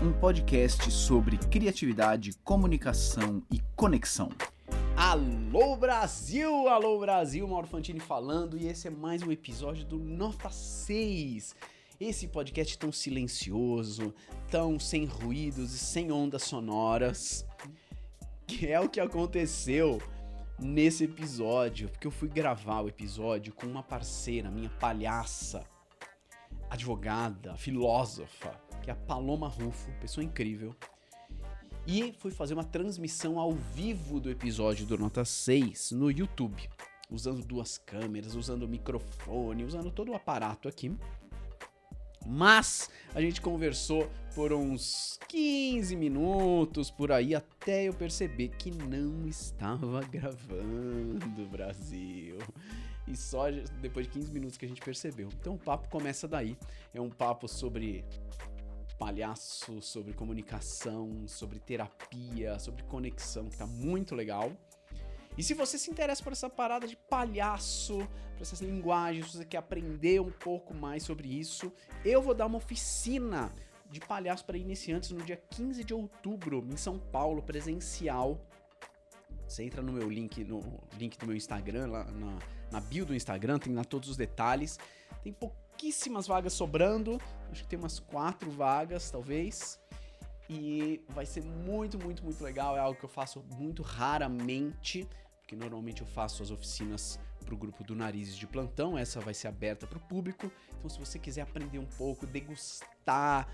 um podcast sobre criatividade, comunicação e conexão. Alô Brasil, alô Brasil, Mauro Fantini falando e esse é mais um episódio do Nota 6. Esse podcast tão silencioso, tão sem ruídos e sem ondas sonoras, que é o que aconteceu nesse episódio, porque eu fui gravar o episódio com uma parceira minha, palhaça, advogada, filósofa, que é a Paloma Rufo, pessoa incrível. E fui fazer uma transmissão ao vivo do episódio do Nota 6 no YouTube, usando duas câmeras, usando microfone, usando todo o aparato aqui. Mas a gente conversou por uns 15 minutos por aí até eu perceber que não estava gravando, Brasil. E só depois de 15 minutos que a gente percebeu. Então o papo começa daí. É um papo sobre palhaço, sobre comunicação, sobre terapia, sobre conexão, que tá muito legal. E se você se interessa por essa parada de palhaço, por essas linguagens, se você quer aprender um pouco mais sobre isso, eu vou dar uma oficina de palhaço para iniciantes no dia 15 de outubro, em São Paulo, presencial. Você entra no meu link, no link do meu Instagram, lá na, na bio do Instagram, tem lá todos os detalhes. Tem pouquíssimas vagas sobrando, acho que tem umas quatro vagas, talvez. E vai ser muito, muito, muito legal. É algo que eu faço muito raramente porque normalmente eu faço as oficinas para o grupo do Narizes de Plantão, essa vai ser aberta para o público. Então, se você quiser aprender um pouco, degustar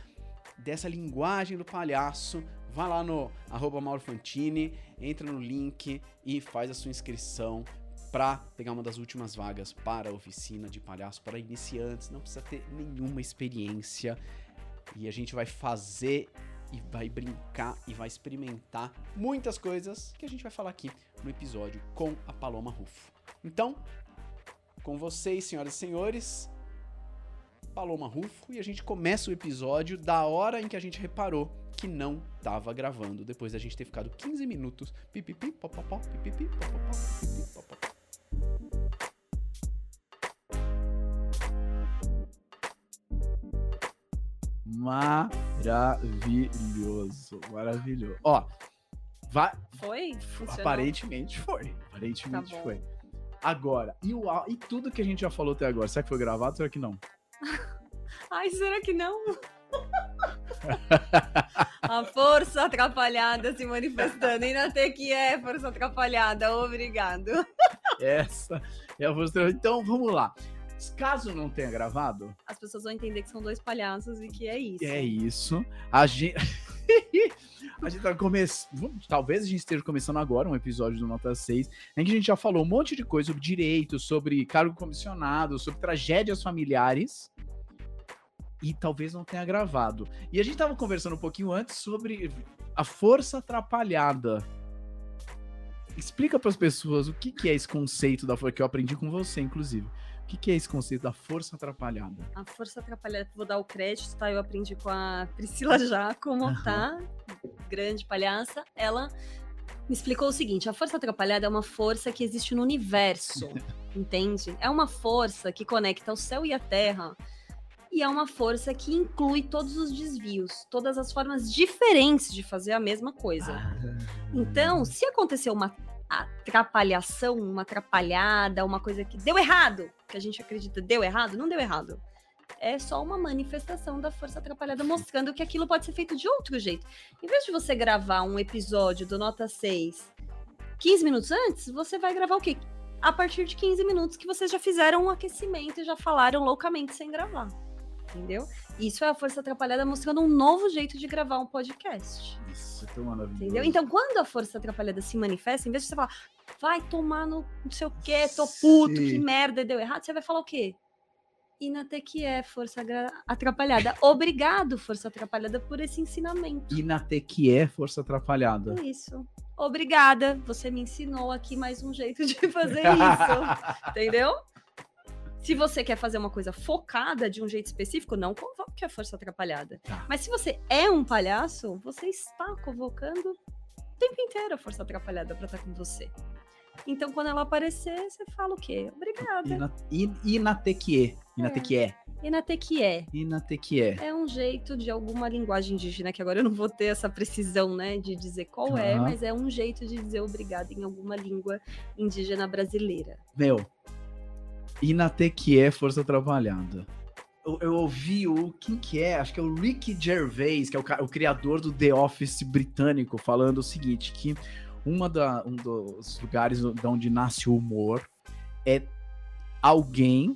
dessa linguagem do palhaço, vá lá no arroba Maurofantini, entra no link e faz a sua inscrição para pegar uma das últimas vagas para a oficina de palhaço para iniciantes. Não precisa ter nenhuma experiência e a gente vai fazer e vai brincar e vai experimentar muitas coisas que a gente vai falar aqui no episódio com a Paloma Rufo. Então, com vocês, senhoras e senhores, Paloma Rufo, e a gente começa o episódio da hora em que a gente reparou que não estava gravando, depois da gente ter ficado 15 minutos pipipi, popopó, pipipi, popopó, pipipi, popopó. Maravilhoso, maravilhoso. Ó, vai. Foi? Funcionou? Aparentemente foi. Aparentemente Tá foi. Agora, e, o, e tudo que a gente já falou até agora, será que foi gravado será que não? Ai, será que não? A força atrapalhada se manifestando. Ainda tem que é força atrapalhada. Obrigado. Essa é a voz. Então, vamos lá. Caso não tenha gravado, As pessoas vão entender que são dois palhaços e que é isso. é isso. A gente. a gente tá começando. Talvez a gente esteja começando agora um episódio do Nota 6, em que a gente já falou um monte de coisa sobre direito, sobre cargo comissionado, sobre tragédias familiares. E talvez não tenha gravado. E a gente tava conversando um pouquinho antes sobre a força atrapalhada. Explica para as pessoas o que, que é esse conceito da força que eu aprendi com você, inclusive. O que, que é esse conceito da força atrapalhada? A força atrapalhada, vou dar o crédito, tá? Eu aprendi com a Priscila Giacomo, tá? Grande palhaça. Ela me explicou o seguinte: a força atrapalhada é uma força que existe no universo, entende? É uma força que conecta o céu e a terra. E é uma força que inclui todos os desvios, todas as formas diferentes de fazer a mesma coisa. Então, se aconteceu uma atrapalhação, uma atrapalhada, uma coisa que deu errado, que a gente acredita deu errado, não deu errado. É só uma manifestação da força atrapalhada mostrando que aquilo pode ser feito de outro jeito. Em vez de você gravar um episódio do Nota 6 15 minutos antes, você vai gravar o quê? A partir de 15 minutos que vocês já fizeram um aquecimento e já falaram loucamente sem gravar. Entendeu? Isso é a força atrapalhada mostrando um novo jeito de gravar um podcast. Isso é tão maravilhoso. Entendeu? Então, quando a força atrapalhada se manifesta, em vez de você falar, vai tomar no não sei o quê, tô puto, que Sim. merda, deu errado, você vai falar o quê? Inaté que é força atrapalhada. Obrigado, força atrapalhada, por esse ensinamento. E na T que é força atrapalhada. Isso. Obrigada, você me ensinou aqui mais um jeito de fazer isso. entendeu? Se você quer fazer uma coisa focada de um jeito específico, não convoque a força atrapalhada. Tá. Mas se você é um palhaço, você está convocando o tempo inteiro a força atrapalhada para estar com você. Então, quando ela aparecer, você fala o quê? Obrigada. E na, e, e na T que é. E na É. É. É um jeito de alguma linguagem indígena, que agora eu não vou ter essa precisão, né, de dizer qual é, Aham. mas é um jeito de dizer obrigado em alguma língua indígena brasileira. Meu, Inatequié Força Trabalhada. Eu, eu ouvi o. Quem que é? Acho que é o Ricky Gervais, que é o, o criador do The Office britânico, falando o seguinte: que uma da, um dos lugares de onde nasce o humor é alguém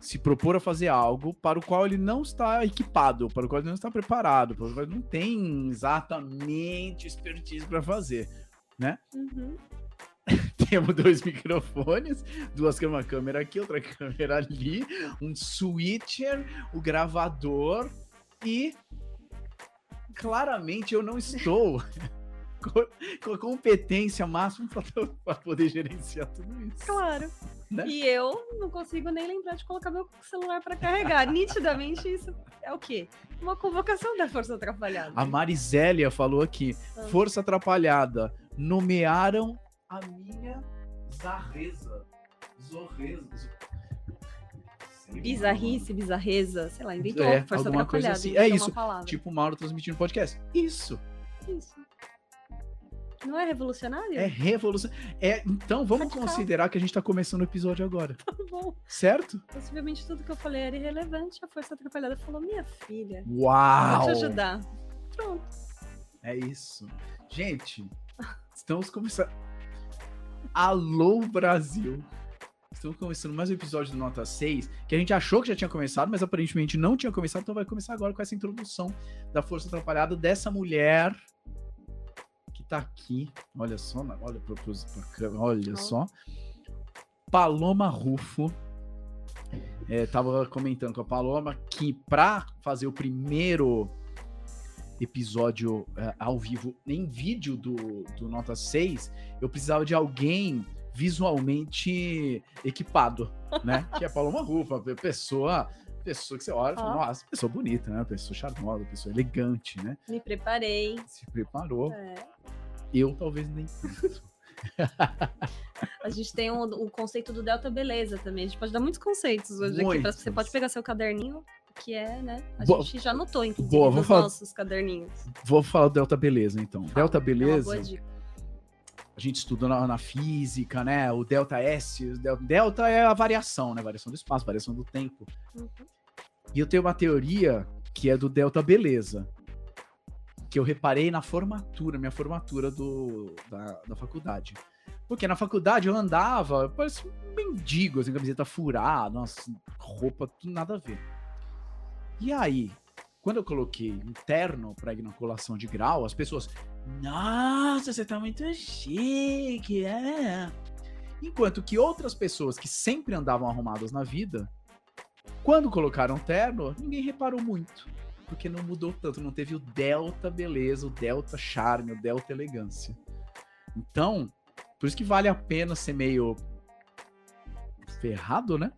se propor a fazer algo para o qual ele não está equipado, para o qual ele não está preparado, para o qual ele não tem exatamente expertise para fazer. Uhum. Temos dois microfones, duas câmeras, uma câmera aqui, outra câmera ali, um switcher, o gravador e claramente eu não estou com, com a competência máxima para poder gerenciar tudo isso. Claro. Né? E eu não consigo nem lembrar de colocar meu celular para carregar. Nitidamente, isso é o quê? Uma convocação da Força Atrapalhada. A Marisélia falou aqui, Ah. força atrapalhada, nomearam a minha zarreza. Zorreza. Bizarrice, bizarreza, sei lá, inventou É, Força alguma coisa Atrapalhada. assim. É isso. Tipo o Mauro transmitindo podcast. Isso. Isso. Não é revolucionário? É revolução. É, então, vamos Radical. considerar que a gente tá começando o episódio agora, Tá bom. certo? Possivelmente tudo que eu falei era irrelevante. A Força Atrapalhada falou: Minha filha, Uau! vou te ajudar. Pronto. É isso. Gente, estamos começando. Alô, Brasil! Estamos começando mais um episódio do Nota 6, que a gente achou que já tinha começado, mas aparentemente não tinha começado, então vai começar agora com essa introdução da Força Atrapalhada dessa mulher que tá aqui. Olha só, olha pra câmera, olha só. Paloma Rufo. É, tava comentando com a Paloma que pra fazer o primeiro episódio é, ao vivo em vídeo do, do Nota 6, eu precisava de alguém visualmente equipado, né? que é Paloma Rufa, pe- pessoa, pessoa que você olha e fala, nossa, pessoa bonita, né? Pessoa charmosa, pessoa elegante, né? Me preparei. Se preparou. É. Eu talvez nem. A gente tem um, o conceito do Delta Beleza também. A gente pode dar muitos conceitos hoje aqui. pra- Muitos. Você pode pegar seu caderninho, que é, né? A Boa. gente já anotou, inclusive, Boa, nos falar- nossos caderninhos. Vou falar do Delta Beleza, então. Delta É Beleza, dica. a gente estudou na, na física, né? O Delta S, o Delta, Delta é a variação, né? Variação do espaço, variação do tempo. Uhum. E eu tenho uma teoria que é do Delta Beleza. Que eu reparei na formatura, minha formatura do, da, da faculdade. Porque na faculdade eu andava, eu parecia um mendigo, assim, camiseta furada, nossa, roupa, tudo nada a ver. E aí, quando eu coloquei um terno pra inoculação de grau, as pessoas, nossa, você tá muito chique, é. Enquanto que outras pessoas que sempre andavam arrumadas na vida, quando colocaram terno, ninguém reparou muito. Porque não mudou tanto, não teve o delta beleza, o delta charme, o delta elegância. Então, por isso que vale a pena ser meio ferrado, né?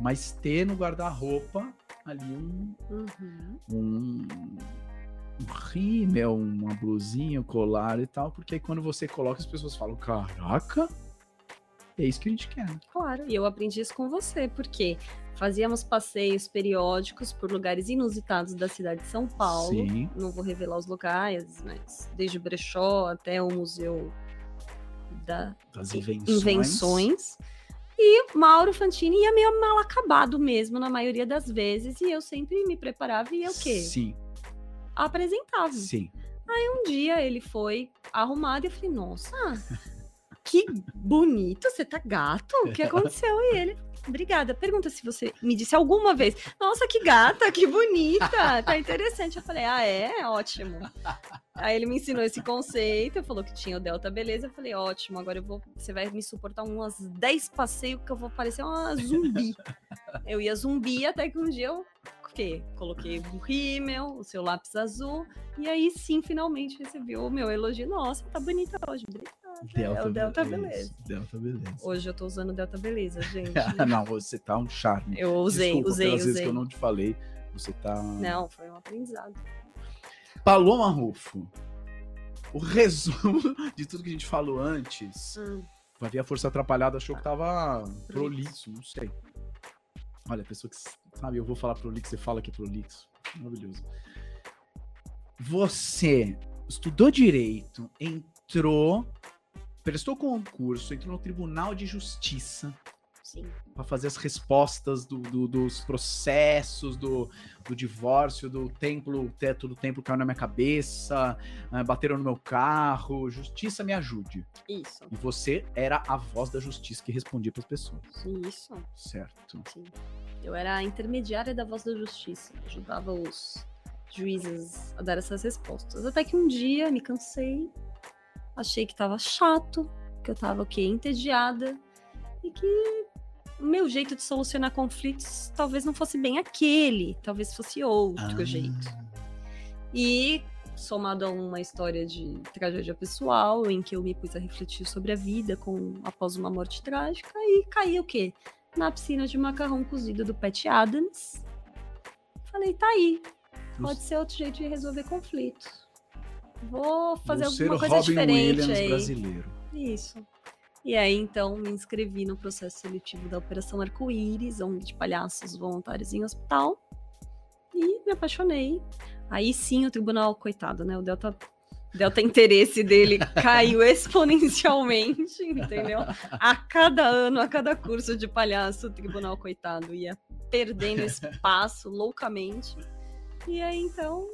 Mas ter no guarda-roupa ali um, Uhum. um, um rímel, uma blusinha, um colar e tal, porque aí quando você coloca as pessoas falam, caraca, é isso que a gente quer. né?" Claro, e eu aprendi isso com você, porque fazíamos passeios periódicos por lugares inusitados da cidade de São Paulo. Sim. Não vou revelar os locais, mas desde o brechó até o museu da Das invenções. invenções. E Mauro Fantini ia meio mal acabado mesmo, na maioria das vezes, e eu sempre me preparava e ia o quê? Sim, Apresentava. sim. Um dia ele foi arrumado e eu falei, nossa, que bonito, você tá gato? O que aconteceu? E ele, obrigada. Pergunta se você me disse alguma vez, nossa, que gata, que bonita, tá interessante. Eu falei, ah, é? Ótimo. Aí ele me ensinou esse conceito, falou que tinha o Delta Beleza. Eu falei, ótimo, agora eu vou, você vai me suportar umas 10 passeios que eu vou parecer uma zumbi. eu ia zumbi até que um dia eu quê? Coloquei o rímel, o seu lápis azul, e aí sim, finalmente recebi o meu elogio. Nossa, tá bonita hoje. Obrigada. é o Delta Beleza. Delta Beleza. Hoje eu tô usando o Delta Beleza, gente. não, você tá um charme. Eu usei, Desculpa usei, pelas vezes usei. que eu não te falei. Você tá. Não, foi um aprendizado. Paloma Rufo. O resumo de tudo que a gente falou antes. Hum, Vai ver a força atrapalhada, achou que tava proliço, não sei. Olha, a pessoa que Sabe, eu vou falar prolixo, você fala que é prolixo. Maravilhoso. Você estudou direito, entrou, prestou concurso, entrou no Tribunal de Justiça. Para fazer as respostas do- do- dos processos, do, do divórcio, do templo, o teto do templo caiu na minha cabeça, ah, bateram no meu carro, justiça me ajude. Isso. E você era a voz da justiça que respondia para as pessoas, Isso. certo? Sim. Eu era a intermediária da voz da justiça. Ajudava os juízes a dar essas respostas. Até que um dia me cansei, achei que tava chato, que eu tava o quê? Entediada e que meu jeito de solucionar conflitos talvez não fosse bem aquele, talvez fosse outro Ah. jeito. E somado a uma história de tragédia pessoal, em que eu me pus a refletir sobre a vida com após uma morte trágica, e caí o quê? Na piscina de macarrão cozido do Pat Adams. Falei, tá aí. Pode ser outro jeito de resolver conflito. Vou fazer Vou alguma coisa Robin diferente Williams aí. brasileiro. Isso. E aí, então, me inscrevi no processo seletivo da Operação Arco-Íris, ONG de palhaços voluntários em hospital. E me apaixonei. Aí sim, o tribunal, coitado, né? O Delta, Delta interesse dele caiu exponencialmente, entendeu? A cada ano, a cada curso de palhaço, o tribunal, coitado, ia perdendo espaço loucamente. E aí, então,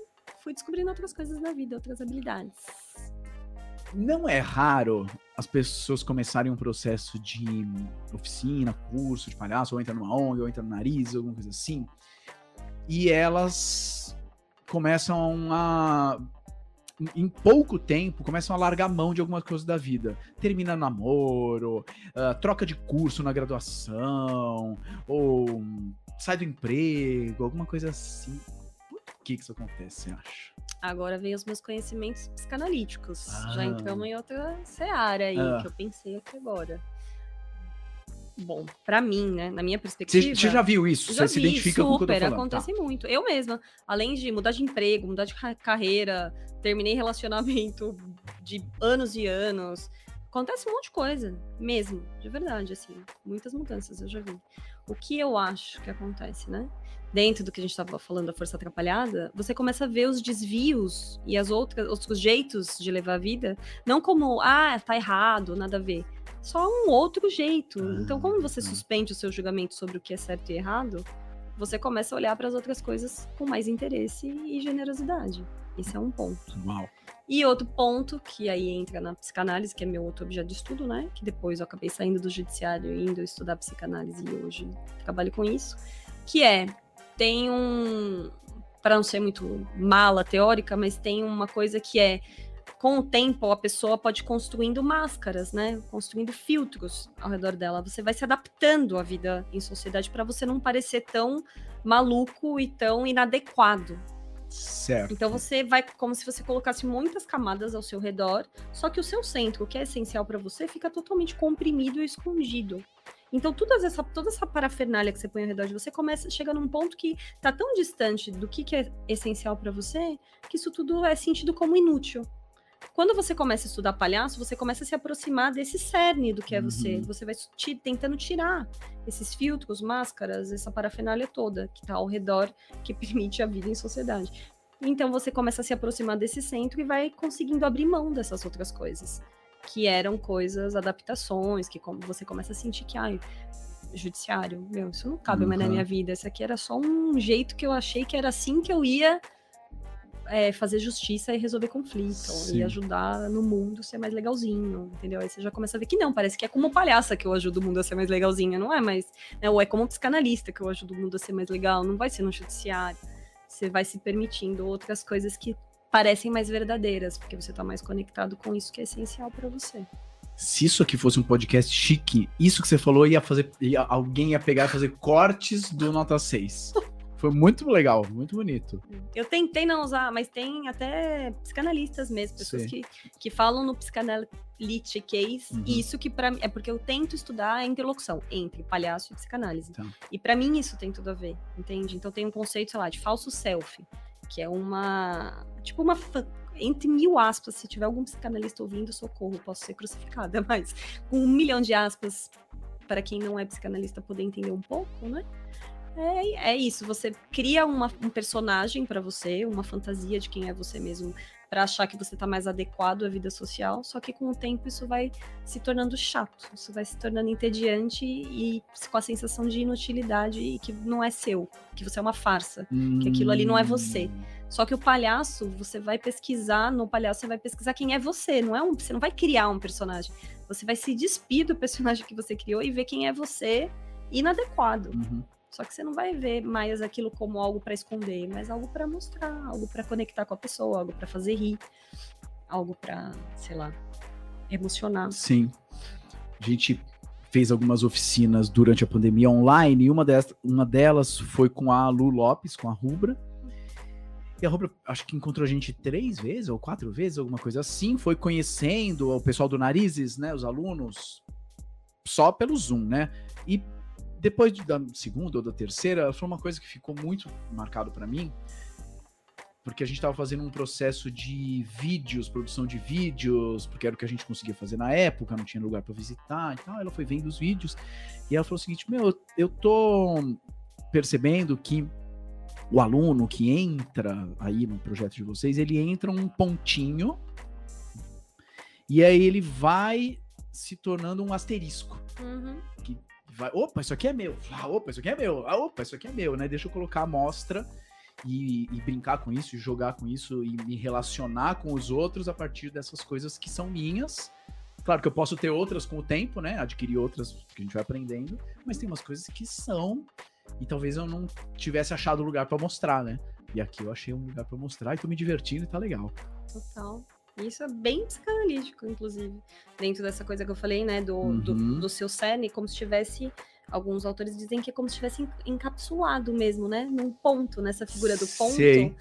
fui descobrindo outras coisas na vida, outras habilidades. Não é raro as pessoas começarem um processo de oficina, curso de palhaço, ou entra numa ONG, ou entra no nariz, alguma coisa assim, e elas começam a. Em pouco tempo, começam a largar mão de algumas coisas da vida. Termina namoro, ah, troca de curso na graduação, ou sai do emprego, alguma coisa assim. Que, que isso acontece, você acha? Agora vem os meus conhecimentos psicanalíticos. Ah. Já entramos em outra seara aí, Ah. que eu pensei aqui agora. Bom, pra mim, né, na minha perspectiva... você já viu isso? já você se identifica com o que eu tô super, falando? Tá. acontece muito. Eu mesma, além de mudar de emprego, mudar de ca- carreira, terminei relacionamento de anos e anos. Acontece um monte de coisa, mesmo, de verdade, assim. Muitas mudanças eu já vi. O que eu acho que acontece, né? Dentro do que a gente estava falando da força atrapalhada, você começa a ver os desvios e as outras, outros jeitos de levar a vida, não como, ah, tá errado, nada a ver. Só um outro jeito. Então, como você Ah. suspende o seu julgamento sobre o que é certo e errado, você começa a olhar para as outras coisas com mais interesse e generosidade. Esse é um ponto. Uau. E outro ponto, que aí entra na psicanálise, que é meu outro objeto de estudo, né? Que depois eu acabei saindo do judiciário e indo estudar psicanálise e hoje trabalho com isso. Que é, tem um. Para não ser muito mala teórica, mas tem uma coisa que é. Com o tempo, a pessoa pode construindo máscaras, né? Construindo filtros ao redor dela. Você vai se adaptando à vida em sociedade para você não parecer tão maluco e tão inadequado Certo. então você vai como se você colocasse muitas camadas ao seu redor, só que o seu centro, que é essencial para você, fica totalmente comprimido e escondido. Então toda essa, toda essa parafernália que você põe ao redor de você começa chega num ponto que tá tão distante do que, que é essencial para você, que isso tudo é sentido como inútil. Quando você começa a estudar palhaço, você começa a se aproximar desse cerne do que é você. Uhum. Você vai ti- tentando tirar esses filtros, máscaras, essa parafernália toda que tá ao redor, que permite a vida em sociedade. Então você começa a se aproximar desse centro e vai conseguindo abrir mão dessas outras coisas, que eram coisas, adaptações, que como você começa a sentir que, ai, judiciário, meu, isso não cabe mais na Uhum. minha vida. Isso aqui era só um jeito que eu achei que era assim que eu ia é, fazer justiça e resolver conflito, Sim. e ajudar no mundo ser mais legalzinho, entendeu? Aí você já começa a ver que não, parece que é como palhaça que eu ajudo o mundo a ser mais legalzinho, não é mais, né? Ou é como psicanalista que eu ajudo o mundo a ser mais legal, não vai ser no judiciário. Você vai se permitindo outras coisas que parecem mais verdadeiras, porque você tá mais conectado com isso que é essencial para você. Se isso aqui fosse um podcast chique, isso que você falou ia fazer. ia- alguém ia pegar e fazer cortes do Nota 6. Foi muito legal, muito bonito. Eu tentei não usar, mas tem até psicanalistas mesmo, pessoas Sim. que, que falam no psicanalite case, Uhum. e isso que para mim é porque eu tento estudar a interlocução entre palhaço e psicanálise. Tá. E para mim isso tem tudo a ver, entende? Então tem um conceito, sei lá, de falso self, que é uma tipo uma entre mil aspas, se tiver algum psicanalista ouvindo, socorro, posso ser crucificada, mas com um milhão de aspas para quem não é psicanalista poder entender um pouco, né? É, é isso, você cria uma- um personagem pra você, uma fantasia de quem é você mesmo, pra achar que você tá mais adequado à vida social, só que com o tempo isso vai se tornando chato, isso vai se tornando entediante e com a sensação de inutilidade e que não é seu, que você é uma farsa. Que aquilo ali não é você. Só que o palhaço, você vai pesquisar, no palhaço você vai pesquisar quem é você, não é um, você não vai criar um personagem. Você vai se despir do personagem que você criou e ver quem é você inadequado. Uhum. Só que você não vai ver mais aquilo como algo pra esconder, mas algo pra mostrar, algo pra conectar com a pessoa, algo pra fazer rir, algo pra, sei lá, emocionar. Sim. A gente fez algumas oficinas durante a pandemia online e uma, des- uma delas foi com a Lu Lopes, com a Rubra. E a Rubra, acho que encontrou a gente três vezes ou quatro vezes, alguma coisa assim. Foi conhecendo o pessoal do Narizes, né? Os alunos, só pelo Zoom, né? E depois de- da segunda ou da terceira, foi uma coisa que ficou muito marcado para mim, porque a gente estava fazendo um processo de vídeos, produção de vídeos, porque era o que a gente conseguia fazer na época, não tinha lugar para visitar e tal. Ela foi vendo os vídeos e ela falou o seguinte: Meu, eu tô percebendo que o aluno que entra aí no projeto de vocês, ele entra um pontinho e aí ele vai se tornando um asterisco Uhum. Vai, opa, isso aqui é meu. Ah, opa, isso aqui é meu. Ah, opa, isso aqui é meu, né? Deixa eu colocar a amostra e, e brincar com isso, e jogar com isso, e me relacionar com os outros a partir dessas coisas que são minhas. Claro que eu posso ter outras com o tempo, né? Adquirir outras que a gente vai aprendendo, mas tem umas coisas que são e talvez eu não tivesse achado lugar pra mostrar, né? E aqui eu achei um lugar pra mostrar e tô me divertindo e tá legal. Total. Isso é bem psicanalítico, inclusive. Dentro dessa coisa que eu falei, né? Do, do, Uhum. do seu cerne, como se tivesse. Alguns autores dizem que é como se tivesse en- encapsulado mesmo, né? Num ponto, nessa figura do ponto. Sei.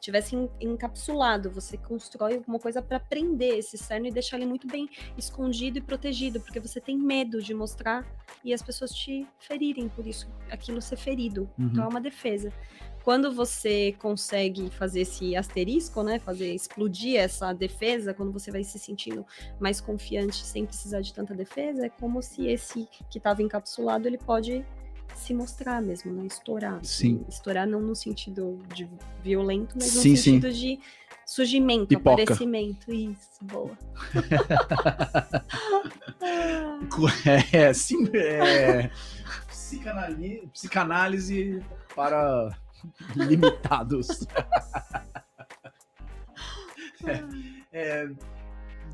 Tivesse en- encapsulado. Você constrói alguma coisa para prender esse cerne e deixar ele muito bem escondido e protegido, porque você tem medo de mostrar e as pessoas te ferirem por isso, aquilo ser ferido. Uhum. Então é uma defesa. Quando você consegue fazer esse asterisco, né, fazer explodir essa defesa, quando você vai se sentindo mais confiante sem precisar de tanta defesa, é como se esse que estava encapsulado ele pode se mostrar mesmo, né, estourar. Sim. Estourar não no sentido de violento, mas no Sim, sim. sentido de surgimento, Pipoca. aparecimento. Isso, boa. É, sim, é, psicanali- psicanálise para limitados. É,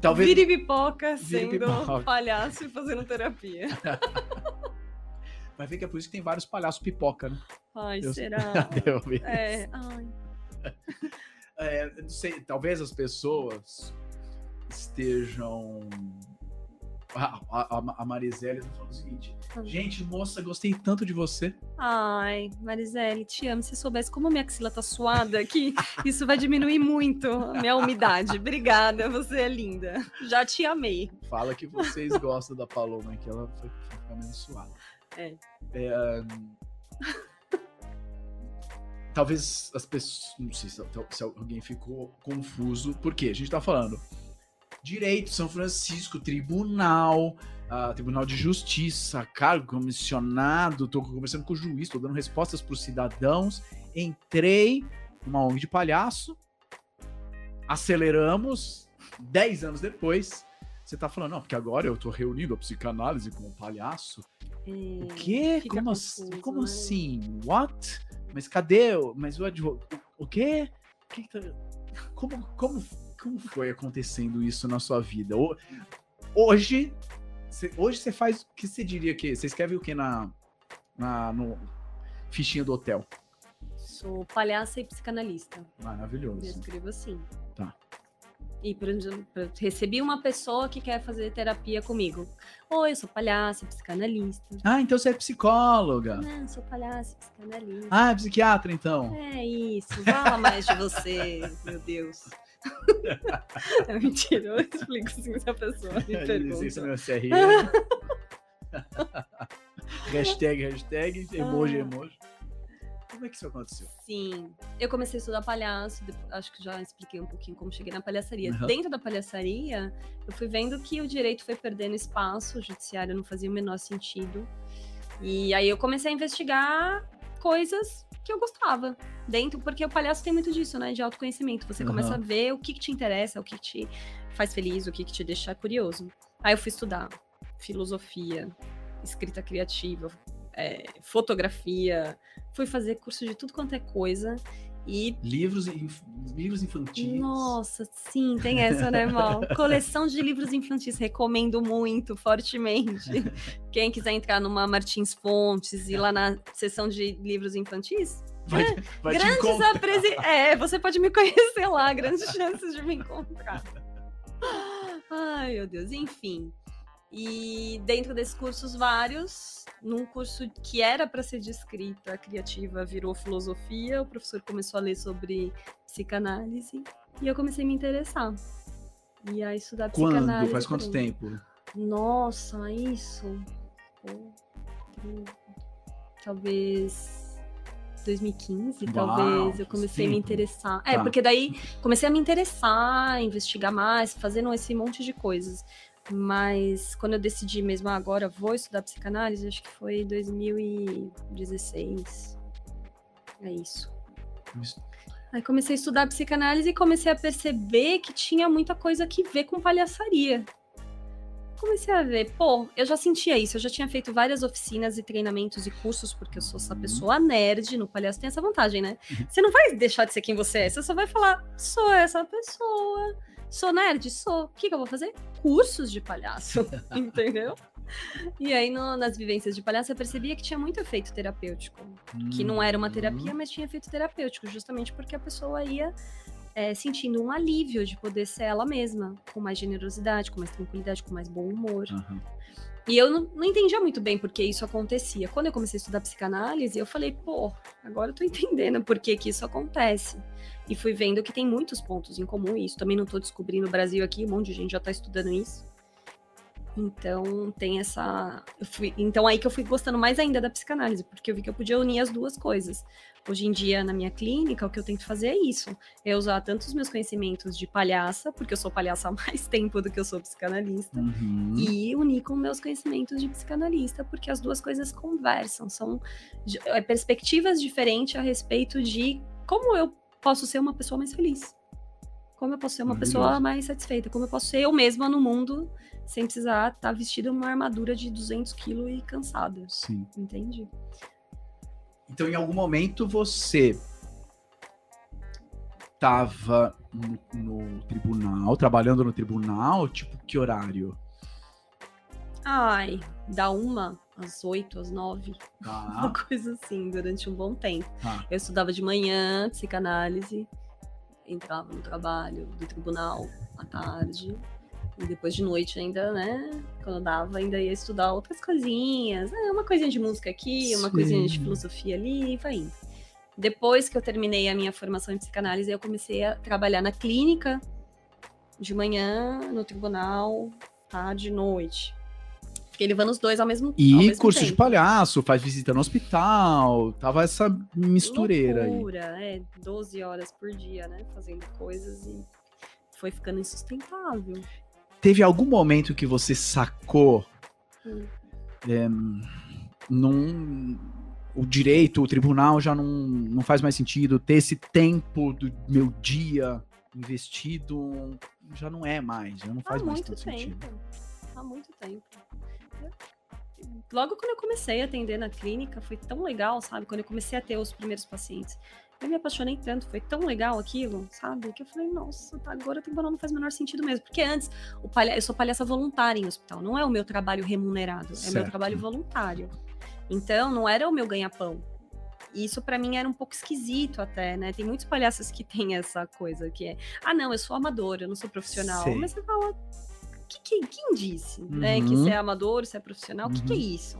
talvez. Vire pipoca Vire sendo pipoca. palhaço e fazendo terapia. Vai ver que é por isso que tem vários palhaços pipoca, né? Ai, Eu- será? É, ai. É, não sei, talvez as pessoas estejam. A, a, a- Marisele tá falando o seguinte: Hum. Gente, moça, gostei tanto de você. Ai, Marisele, te amo. Se soubesse como minha axila tá suada aqui, isso vai diminuir muito a minha umidade. Obrigada, você é linda. Já te amei. Fala que vocês gostam da Paloma, que ela foi ficar menos suada. É. É, Talvez as pessoas. Não sei se, se alguém ficou confuso, porque a gente tá falando direito, São Francisco, tribunal, ah, Tribunal de Justiça, cargo comissionado, tô conversando com o juiz, tô dando respostas para os cidadãos. Entrei numa ONG de palhaço, aceleramos, 10 anos depois, você tá falando, não, porque agora eu tô reunindo a psicanálise com o palhaço. O quê? Como, assim? confuso, como né? assim? What? Mas cadê? o- Mas o advogado. O quê? Tá- como, como foi acontecendo isso na sua vida? Ho- Hoje, hoje você faz. O que você diria que. Você escreve o que na, na no fichinha do hotel? Sou palhaça e psicanalista. Eu Maravilhoso. escrevo assim. Tá. E, por exemplo, eu recebi uma pessoa que quer fazer terapia comigo. Oi, eu sou palhaça, psicanalista. Ah, então você é psicóloga. Não, sou palhaça, psicanalista. Ah, é psiquiatra, então. É isso, fala mais de você, meu Deus. É mentira, eu explico assim se a pessoa me Licença, pergunta. meu CRM. hashtag, hashtag, emoji, Ah. emoji. Como é que isso aconteceu? Sim, eu comecei a estudar palhaço, acho que já expliquei um pouquinho como cheguei na palhaçaria. Aham. Dentro da palhaçaria, eu fui vendo que o direito foi perdendo espaço, o judiciário não fazia o menor sentido. E aí eu comecei a investigar coisas que eu gostava dentro, porque o palhaço tem muito disso, né? De autoconhecimento. Você começa Aham. a ver o que, que te interessa, o que, que te faz feliz, o que, que te deixa curioso. Aí eu fui estudar filosofia, escrita criativa, é, fotografia, fui fazer curso de tudo quanto é coisa. E Livros, livros infantis. nossa, sim, tem essa, né, Mal? Coleção de livros infantis, recomendo muito, fortemente. Quem quiser entrar numa Martins Fontes e lá na seção de livros infantis, Vai, vai te grandes apresen... É, você pode me conhecer lá, grandes chances de me encontrar. Ai, meu Deus, enfim. E dentro desses cursos vários, num curso que era para ser de escrita criativa, virou filosofia, o professor começou a ler sobre psicanálise e eu comecei a me interessar. E a estudar psicanálise. Quando? Faz quanto tempo? Nossa, isso. Talvez 2015, Uau, talvez. Eu comecei a me interessar. É, Tá. porque daí comecei a me interessar, investigar mais, fazendo esse monte de coisas. Mas quando eu decidi mesmo, ah, agora vou estudar psicanálise, acho que foi 2016. É isso. Aí comecei a estudar psicanálise e comecei a perceber que tinha muita coisa que ver com palhaçaria. Comecei a ver, pô, eu já sentia isso, eu já tinha feito várias oficinas e treinamentos e cursos, porque eu sou essa Uhum. pessoa nerd, no palhaço tem essa vantagem, né? Você não vai deixar de ser quem você é, você só vai falar, sou essa pessoa, sou nerd, sou. O que, que eu vou fazer? Cursos de palhaço, entendeu? E aí, no- nas vivências de palhaço, eu percebia que tinha muito efeito terapêutico que não era uma terapia, Uhum. mas tinha efeito terapêutico, justamente porque a pessoa ia é, sentindo um alívio de poder ser ela mesma, com mais generosidade, com mais tranquilidade, com mais bom humor. Aham. E eu não, não entendia muito bem por que isso acontecia. Quando eu comecei a estudar psicanálise, eu falei, pô, agora eu tô entendendo por que, que isso acontece. E fui vendo que tem muitos pontos em comum, e isso também não tô descobrindo no Brasil aqui, um monte de gente já tá estudando isso. Então tem essa. eu fui- Então aí que eu fui gostando mais ainda da psicanálise, porque eu vi que eu podia unir as duas coisas. Hoje em dia, na minha clínica, o que eu tento fazer é isso: é usar tanto os meus conhecimentos de palhaça, porque eu sou palhaça há mais tempo do que eu sou psicanalista, Uhum. e unir com meus conhecimentos de psicanalista, porque as duas coisas conversam, são é, perspectivas diferentes a respeito de como eu posso ser uma pessoa mais feliz. Como eu posso ser uma pessoa mais satisfeita, como eu posso ser eu mesma no mundo sem precisar estar vestida numa armadura de 200 quilos e cansada, Sim. entende? Então, em algum momento, você tava no, no tribunal, trabalhando no tribunal, tipo, que horário? Ai, da uma às oito, às nove, uma Tá, coisa assim, durante um bom tempo. tá. Eu estudava de manhã, psicanálise, entrava no trabalho do tribunal à tarde, e depois de noite ainda, né? Quando dava, ainda ia estudar outras coisinhas. É, uma coisinha de música aqui, uma Sim. coisinha de filosofia ali, e vai indo. Depois que eu terminei a minha formação em psicanálise, eu comecei a trabalhar na clínica, de manhã, no tribunal, tarde e noite. Fiquei levando os dois ao mesmo, ao E mesmo curso de tempo. palhaço, faz visita no hospital, tava essa mistureira aí. Loucura, é, 12 horas por dia, né? Fazendo coisas e foi ficando insustentável. Teve algum momento que você sacou Hum. é, num, o direito, o tribunal já não, não faz mais sentido, ter esse tempo do meu dia investido já não é mais, já não faz Há mais muito tanto sentido. tempo. Há muito tempo. Logo quando eu comecei a atender na clínica, foi tão legal, sabe? Quando eu comecei a ter os primeiros pacientes. Eu me apaixonei tanto, foi tão legal aquilo, sabe? Que eu falei, nossa, tá, agora o tribunal não faz o menor sentido mesmo. Porque antes, o palha... eu sou palhaça voluntária em hospital, não é o meu trabalho remunerado, é o meu Certo. trabalho voluntário. Então, não era o meu ganha-pão. Isso pra mim era um pouco esquisito até, né? Tem muitos palhaços que têm essa coisa que é, ah, não, eu sou amador, eu não sou profissional. Sei. Mas você fala, que, que- quem disse, né? Que Uhum. você é amador, você é profissional, o que, que é Uhum. isso?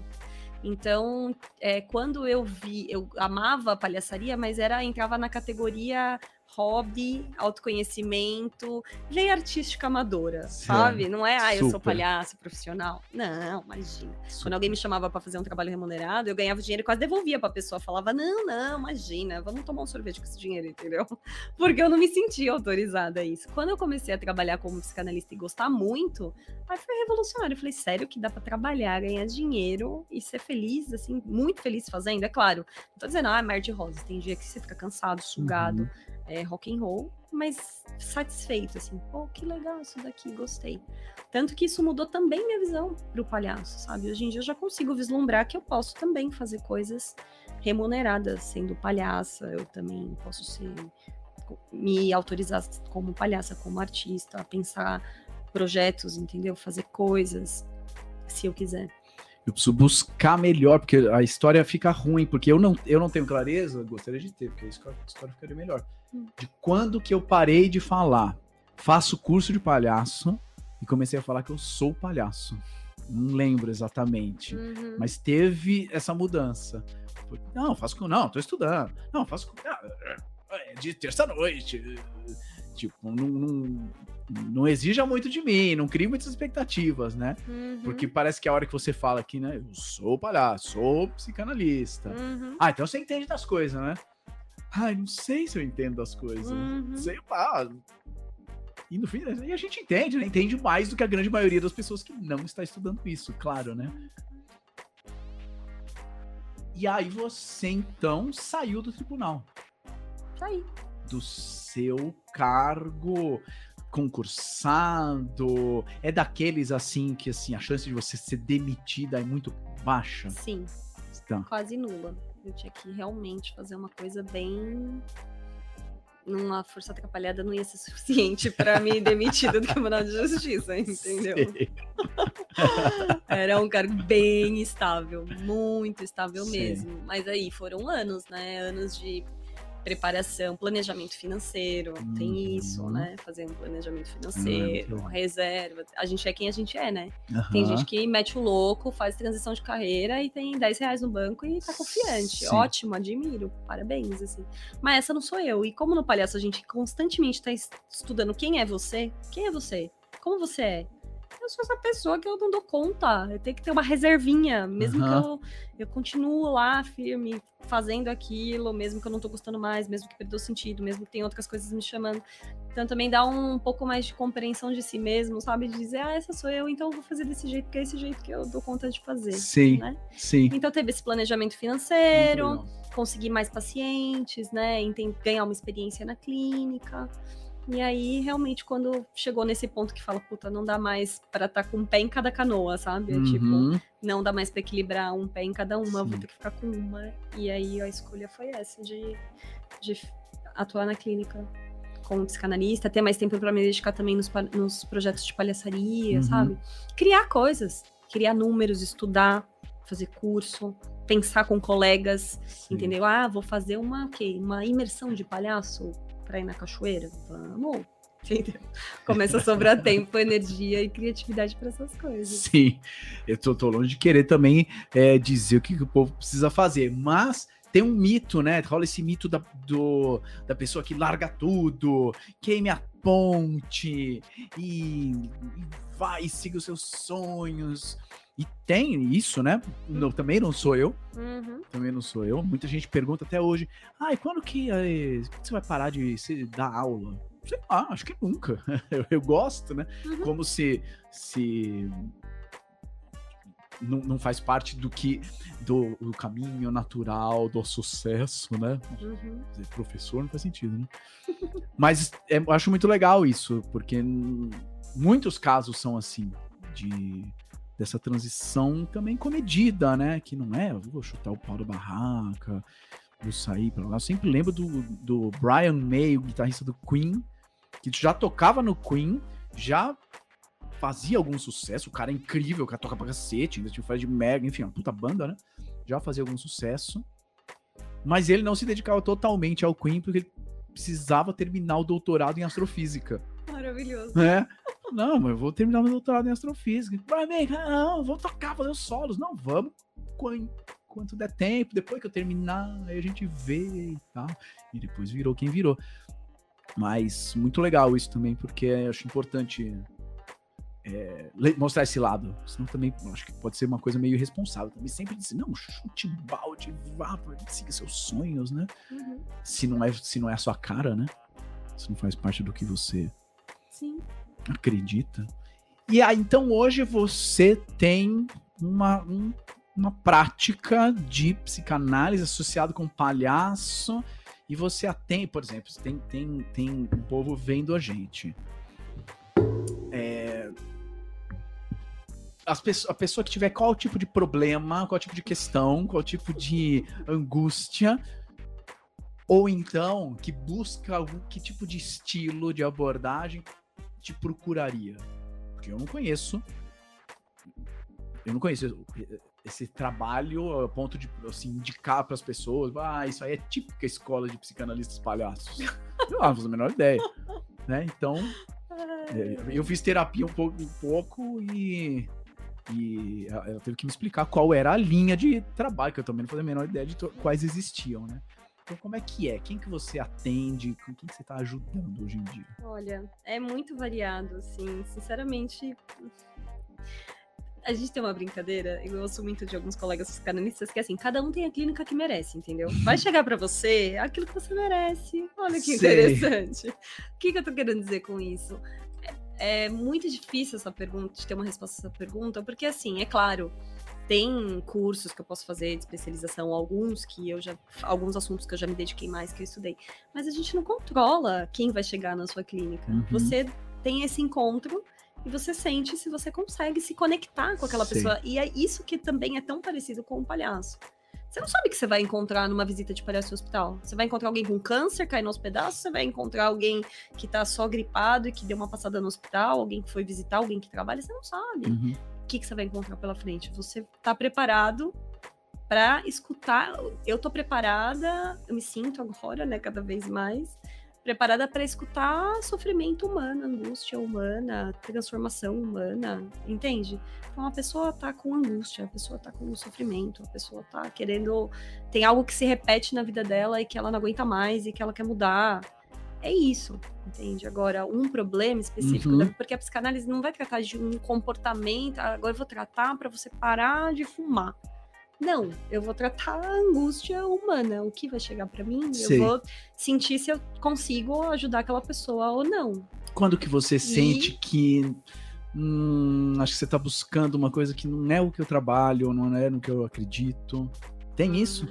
Então, é, quando eu vi, eu amava a palhaçaria, mas era entrava na categoria hobby, autoconhecimento, veia artística amadora, Certo. sabe? Não é, ah, eu sou Super. palhaço profissional. Não, imagina. Super. Quando alguém me chamava para fazer um trabalho remunerado, eu ganhava dinheiro e quase devolvia pra pessoa. Falava, não, não, imagina, vamos tomar um sorvete com esse dinheiro, entendeu? Porque eu não me sentia autorizada a isso. Quando eu comecei a trabalhar como psicanalista e gostar muito, aí foi revolucionário. Eu falei, sério que dá pra trabalhar, ganhar dinheiro e ser feliz, assim, muito feliz fazendo? É claro, não tô dizendo, ah, mar de rosas. Tem dia que você fica cansado, sugado, Uhum. É, rock and roll, mas satisfeito, assim, pô, que legal isso daqui, gostei. Tanto que isso mudou também minha visão pro palhaço, sabe? Hoje em dia eu já consigo vislumbrar que eu posso também fazer coisas remuneradas sendo palhaça, eu também posso ser me autorizar como palhaça, como artista, a pensar projetos, entendeu? Fazer coisas, se eu quiser. Eu preciso buscar melhor, porque a história fica ruim, porque eu não, eu não tenho clareza, gostaria de ter, porque a história, a história ficaria melhor. Hum. De quando que eu parei de falar, faço curso de palhaço e comecei a falar que eu sou palhaço. Não lembro exatamente. Uhum. Mas teve essa mudança. Não, faço com. Não, tô estudando. Não, faço com. ah, é de terça-noite. Tipo, não, não, não exija muito de mim, não crie muitas expectativas, né? Uhum. Porque parece que a hora que você fala aqui, né? Eu sou palhaço, sou psicanalista. Uhum. Ah, então você entende das coisas, né? Ai, não sei se eu entendo das coisas. Uhum. Sei lá. E no fim, e a gente entende, né? Entende mais do que a grande maioria das pessoas que não está estudando isso, claro, né? E aí você então saiu do tribunal, Tá aí. do seu cargo concursado. É daqueles assim que assim a chance de você ser demitida é muito baixa. Sim, Tá. quase nula. Eu tinha que realmente fazer uma coisa bem. Numa força atrapalhada não ia ser suficiente pra me demitir do Tribunal de Justiça, entendeu? Era um cargo bem estável, muito estável Sim. mesmo. Mas aí foram anos, né? Anos de preparação, planejamento financeiro, tem isso, Uhum. né? Fazer um planejamento financeiro, Lembro. reserva. A gente é quem a gente é, né? Tem Aham. gente que mete o louco, faz transição de carreira e tem 10 reais no banco e tá confiante. Sim. Ótimo, admiro. Parabéns, assim. Mas essa não sou eu. E como no palhaço a gente constantemente tá es- estudando quem é você, quem é você? Como você é? Eu sou essa pessoa que eu não dou conta. Eu tenho que ter uma reservinha. Mesmo Aham. que eu, eu continuo lá firme, fazendo aquilo, mesmo que eu não tô gostando mais, mesmo que perdeu sentido, mesmo que tem outras coisas me chamando. Então também dá um pouco mais de compreensão de si mesmo, sabe? De dizer, ah, essa sou eu, então eu vou fazer desse jeito, porque é esse jeito que eu dou conta de fazer. Sim, né? sim. Então teve esse planejamento financeiro, legal. conseguir mais pacientes, né? Ganhar uma experiência na clínica. E aí, realmente, quando chegou nesse ponto que fala, puta, não dá mais pra estar com um pé em cada canoa, sabe? É Tipo, Uhum. não dá mais pra equilibrar um pé em cada uma, eu vou Sim. ter que ficar com uma. E aí a escolha foi essa, de, de atuar na clínica como psicanalista, ter mais tempo pra me dedicar também nos, nos projetos de palhaçaria, Uhum. sabe? Criar coisas, criar números, estudar, fazer curso, pensar com colegas, Sim. entendeu? Ah, vou fazer uma, o quê? Uma imersão de palhaço pra ir na cachoeira? Vamos! Entendeu? Começa a sobrar tempo, energia e criatividade pra essas coisas. Sim, eu tô, tô longe de querer também é, dizer o que, que o povo precisa fazer, mas tem um mito, né? Rola esse mito da, do, da pessoa que larga tudo, queime a ponte e, e vai, siga os seus sonhos. E tem isso, né? Não, também não sou eu, Uhum. também não sou eu. Muita gente pergunta até hoje: ai, quando que eh, você vai parar de se, dar aula? Sei lá, acho que nunca. eu, eu gosto, né? Uhum. Como se, se não, não faz parte do que do, do caminho natural do sucesso, né? Uhum. Dizer, professor não faz sentido, né? Mas é, eu acho muito legal isso, porque muitos casos são assim, de dessa transição também comedida, né? Que não é, vou chutar o pau da barraca, vou sair pra lá. Eu sempre lembro do, do Brian May, o guitarrista do Queen, que já tocava no Queen, já fazia algum sucesso, o cara é incrível, o cara toca pra cacete, ainda tinha o Fred Mercury, enfim, uma puta banda, né? Já fazia algum sucesso. Mas ele não se dedicava totalmente ao Queen porque ele precisava terminar o doutorado em astrofísica, Maravilhoso. né? Não, mas eu vou terminar meu doutorado em astrofísica. Vai, vem, não, vou tocar, fazer os solos. Não, vamos quan- quanto der tempo, depois que eu terminar, aí a gente vê e tal. E depois virou quem virou. Mas muito legal isso também, porque eu acho importante é, mostrar esse lado. Senão também acho que pode ser uma coisa meio irresponsável. Também sempre dizer, não, chute balde, vá, siga seus sonhos, né? Uhum. Se não, é, se não é a sua cara, né? Se não faz parte do que você Sim. Acredita. E aí, então hoje você tem uma, um- uma prática de psicanálise associada com palhaço e você atende, por exemplo, tem, tem, tem um povo vendo a gente. É, as pesso- a pessoa que tiver qual tipo de problema, qual tipo de questão, qual tipo de angústia, ou então que busca algum que tipo de estilo de abordagem te procuraria? Porque eu não conheço. Eu não conheço esse trabalho a ponto de assim, indicar para as pessoas. Ah, isso aí é típica escola de psicanalistas palhaços. Eu não faço a menor ideia. Né? Então, é, eu fiz terapia um pouco, um pouco e. E ela ela teve que me explicar qual era a linha de trabalho, que eu também não fazia a menor ideia de quais existiam, né? Então, como é que é? Quem que você atende? Com quem que você tá ajudando hoje em dia? Olha, é muito variado, assim, sinceramente. A gente tem uma brincadeira, eu ouço muito de alguns colegas psicanalistas, que é assim, cada um tem a clínica que merece, entendeu? Vai chegar pra você aquilo que você merece. Olha que Sei. interessante. O que, que eu tô querendo dizer com isso? É, é muito difícil essa pergunta, de ter uma resposta a essa pergunta, porque assim, é claro, tem cursos que eu posso fazer de especialização, alguns que eu já. alguns assuntos que eu já me dediquei mais, que eu estudei. Mas a gente não controla quem vai chegar na sua clínica. Uhum. Você tem esse encontro e você sente se você consegue se conectar com aquela Sei. pessoa. E é isso que também é tão parecido com o palhaço. Você não sabe o que você vai encontrar numa visita de palhaço no hospital. Você vai encontrar alguém com câncer caindo aos pedaços, você vai encontrar alguém que tá só gripado e que deu uma passada no hospital, alguém que foi visitar, alguém que trabalha, você não sabe Uhum. O que, que você vai encontrar pela frente. Você tá preparado para escutar. Eu tô preparada, eu me sinto agora, né, cada vez mais preparada para escutar sofrimento humano, angústia humana, transformação humana, entende? Então a pessoa tá com angústia, a pessoa tá com sofrimento, a pessoa tá querendo tem algo que se repete na vida dela e que ela não aguenta mais e que ela quer mudar. É isso, entende? Agora, um problema específico, Uhum. da- porque a psicanálise não vai tratar de um comportamento, "Ah, agora eu vou tratar para você parar de fumar. Não, eu vou tratar a angústia humana. O que vai chegar para mim, Sei. eu vou sentir se eu consigo ajudar aquela pessoa ou não. Quando que você sente que hum, acho que você tá buscando uma coisa que não é o que eu trabalho, ou não é no que eu acredito? Tem isso?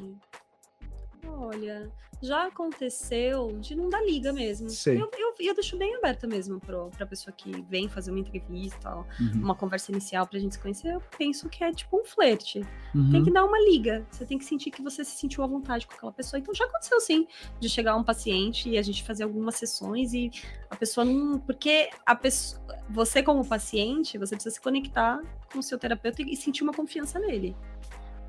Ai. Olha, já aconteceu de não dar liga mesmo. Sei. Eu, eu, eu deixo bem aberta mesmo pro, pra pessoa que vem fazer uma entrevista, Uhum. uma conversa inicial pra gente se conhecer. Eu penso que é tipo um flerte. Uhum. Tem que dar uma liga. Você tem que sentir que você se sentiu à vontade com aquela pessoa. Então já aconteceu sim, de chegar um paciente e a gente fazer algumas sessões e a pessoa não. Porque a pessoa, você, como paciente, você precisa se conectar com o seu terapeuta e sentir uma confiança nele.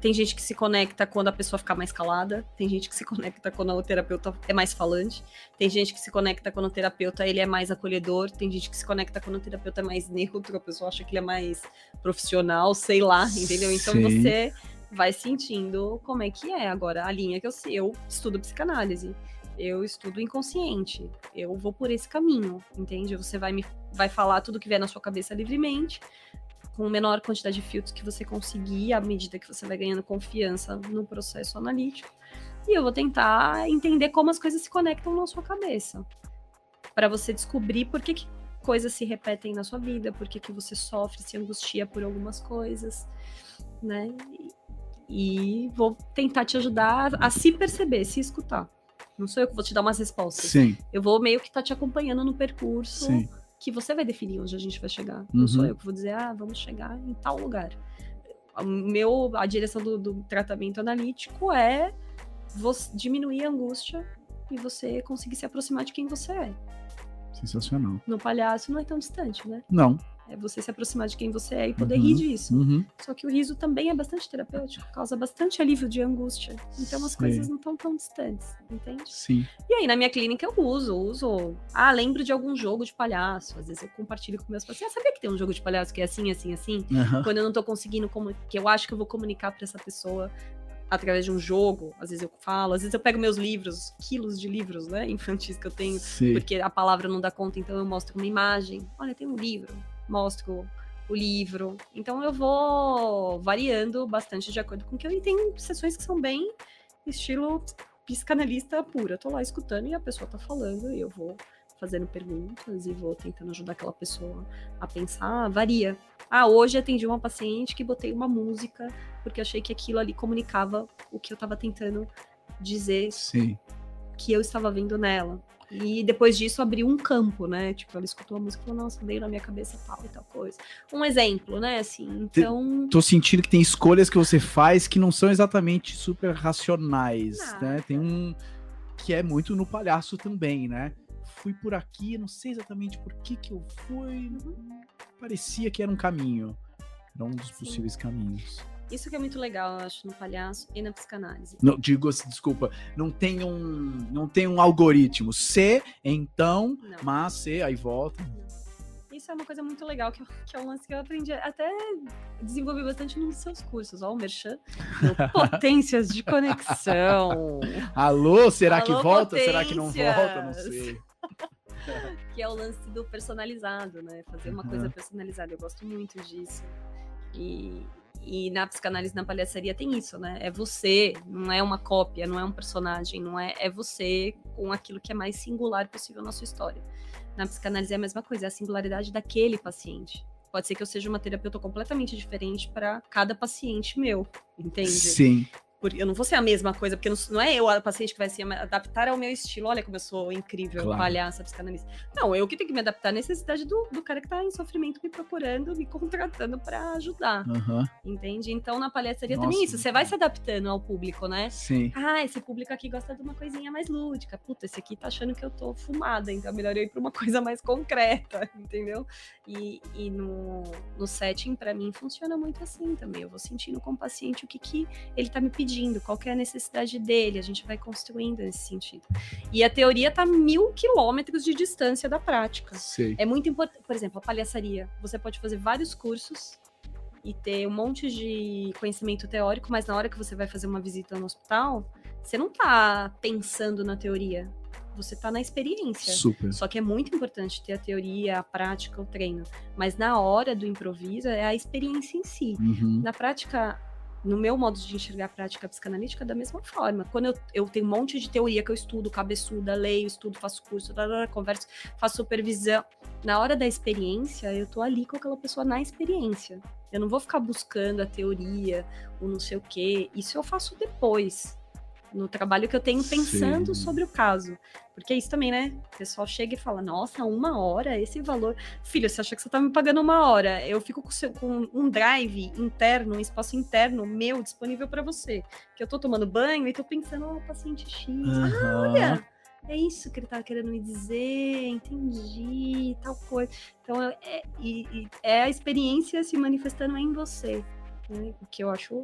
Tem gente que se conecta quando a pessoa fica mais calada, tem gente que se conecta quando o terapeuta é mais falante, tem gente que se conecta quando o terapeuta ele é mais acolhedor, tem gente que se conecta quando o terapeuta é mais neutro, a pessoa acha que ele é mais profissional, sei lá, entendeu? Então Sei. você vai sentindo como é que é. Agora, a linha que eu sei, eu estudo psicanálise, eu estudo inconsciente, eu vou por esse caminho, entende? Você vai me vai falar tudo que vier na sua cabeça livremente, com menor quantidade de filtros que você conseguir, à medida que você vai ganhando confiança no processo analítico. E eu vou tentar entender como as coisas se conectam na sua cabeça. Para você descobrir por que, que coisas se repetem na sua vida, por que, que você sofre, se angustia por algumas coisas, né? E, vou tentar te ajudar a se perceber, se escutar. Não sou eu que vou te dar umas respostas. Sim, Eu vou meio que estar te acompanhando no percurso sim. Que você vai definir onde a gente vai chegar. Não sou Uhum. eu que vou dizer, ah, vamos chegar em tal lugar. O meu, a direção do, do tratamento analítico é você diminuir a angústia e você conseguir se aproximar de quem você é. Sensacional. No palhaço não é tão distante, né? Não. É você se aproximar de quem você é e poder Uhum. rir disso. Uhum. Só que o riso também é bastante terapêutico, causa bastante alívio de angústia. Então as Sei. coisas não estão tão distantes, entende? Sim. E aí, na minha clínica, eu uso, uso. Ah, lembro de algum jogo de palhaço. Às vezes eu compartilho com meus pacientes. Ah, sabia que tem um jogo de palhaço que é assim, assim, assim? Aham. Quando eu não tô conseguindo, que eu acho que eu vou comunicar pra essa pessoa através de um jogo, às vezes eu falo, às vezes eu pego meus livros, quilos de livros, né, infantis que eu tenho, Sim. porque a palavra não dá conta, então eu mostro uma imagem. Olha, tem um livro, mostro o livro. Então eu vou variando bastante de acordo com o que eu e tem sessões que são bem estilo psicanalista pura. Eu tô lá escutando e a pessoa tá falando e eu vou fazendo perguntas e vou tentando ajudar aquela pessoa a pensar, varia. Ah, hoje atendi uma paciente que botei uma música porque achei que aquilo ali comunicava o que eu tava tentando dizer Sim. que eu estava vendo nela. E depois disso abriu um campo, né? Tipo, ela escutou a música e falou, nossa, veio na minha cabeça tal e tal coisa. Um exemplo, né? Assim, então. Tô sentindo que tem escolhas que você faz que não são exatamente super racionais, né? Tem um que é muito no palhaço também, né? Fui por aqui, não sei exatamente por que que eu fui, parecia que era um caminho. Era um dos Sim. possíveis caminhos. Isso que é muito legal, eu acho, no palhaço e na psicanálise. Não, digo assim, desculpa, não tem um, não tem um algoritmo. C, então, Não. mas C, aí volta. Isso é uma coisa muito legal, que, eu- que é um lance que eu aprendi, até desenvolvi bastante nos seus cursos. Ó, o Merchan. Potências de Conexão. Alô, será que Alô, volta? Será que não volta? Não potências. sei. que é o lance do personalizado, né? Fazer uma coisa Uhum. personalizada. Eu gosto muito disso. E, e na psicanálise, na palhaçaria, tem isso, né? É você, não é uma cópia, não é um personagem, não é, é você com aquilo que é mais singular possível na sua história. Na psicanálise é a mesma coisa, é a singularidade daquele paciente. Pode ser que eu seja uma terapeuta completamente diferente para cada paciente meu, entende? Sim. Eu não vou ser a mesma coisa, porque não, é eu a paciente que vai se adaptar ao meu estilo. Olha como eu sou incrível, Claro. palhaça, psicanalista. Não, eu que tenho que me adaptar à necessidade do, do cara que tá em sofrimento me procurando, me contratando para ajudar, Aham. entende? Então na palhaçaria Nossa, também é isso, você vai se adaptando ao público, né? Sim. Ah, esse público aqui gosta de uma coisinha mais lúdica. Puta, esse aqui tá achando que eu tô fumada, então é melhor eu ir pra uma coisa mais concreta, entendeu? E, e no, no setting, pra mim, funciona muito assim também. Eu vou sentindo com o paciente o que, que ele tá me pedindo, qual que é a necessidade dele, a gente vai construindo nesse sentido. E a teoria tá mil quilômetros de distância da prática. Sei. É muito importante. Por exemplo, a palhaçaria. Você pode fazer vários cursos e ter um monte de conhecimento teórico, mas na hora que você vai fazer uma visita no hospital, você não tá pensando na teoria. Você tá na experiência. Super. Só que é muito importante ter a teoria, a prática, o treino. Mas na hora do improviso é a experiência em si. Uhum. Na prática, no meu modo de enxergar a prática psicanalítica, da mesma forma. Quando eu, eu tenho um monte de teoria que eu estudo, cabeçuda, leio, estudo, faço curso, converso, faço supervisão. Na hora da experiência, eu tô ali com aquela pessoa na experiência. Eu não vou ficar buscando a teoria, ou não sei o quê. Isso eu faço depois. No trabalho que eu tenho pensando Sim. sobre o caso. Porque é isso também, né? O pessoal chega e fala: Nossa, uma hora, esse valor. Filho, você acha que você tá me pagando uma hora? Eu fico com, seu- com um drive interno, um espaço interno meu disponível para você. Que eu tô tomando banho e tô pensando: Ó, paciente X. Aham. Olha, é isso que ele tá querendo me dizer, entendi, tal coisa. Então, é, é- é a experiência se manifestando em você, né? O que eu acho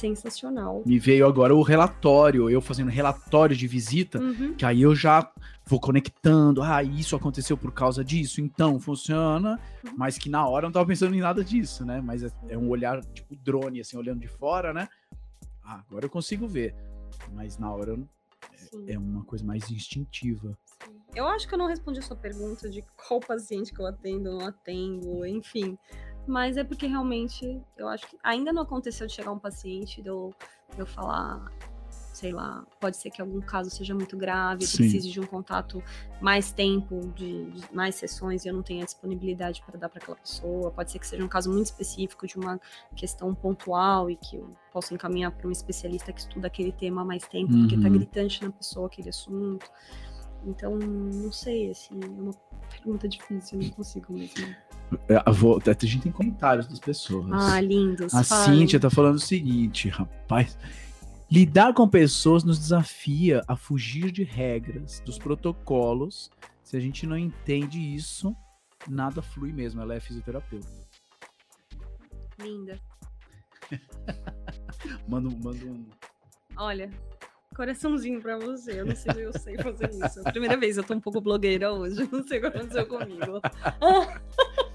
sensacional. Me veio agora o relatório, eu fazendo relatório de visita, Uhum. que aí eu já vou conectando. Ah, isso aconteceu por causa disso, então funciona. Uhum. Mas que na hora eu não tava pensando em nada disso, né? Mas é, é um olhar tipo drone, assim, olhando de fora, né? Ah, agora eu consigo ver. Mas na hora eu- Sim. é uma coisa mais instintiva. Sim. Eu acho que eu não respondi a sua pergunta de qual paciente que eu atendo ou não atendo, enfim. Mas é porque realmente eu acho que ainda não aconteceu de chegar um paciente de eu, de eu falar, sei lá, pode ser que algum caso seja muito grave, Sim. precise de um contato mais tempo, de, de mais sessões e eu não tenha disponibilidade para dar para aquela pessoa. Pode ser que seja um caso muito específico de uma questão pontual e que eu possa encaminhar para um especialista que estuda aquele tema há mais tempo, porque tá Uhum. gritante na pessoa aquele assunto. Então, não sei, assim, é uma pergunta difícil, eu não consigo mesmo. É, a vo- A gente tem comentários das pessoas. Ah, lindos. A falem. Cíntia tá falando o seguinte, rapaz. Lidar com pessoas nos desafia a fugir de regras, dos protocolos. Se a gente não entende isso, nada flui mesmo. Ela é fisioterapeuta. Linda. Manda, um- manda um. Olha, coraçãozinho pra você. Eu não sei se eu sei fazer isso. É a primeira vez, eu tô um pouco blogueira hoje. Não sei o que aconteceu comigo.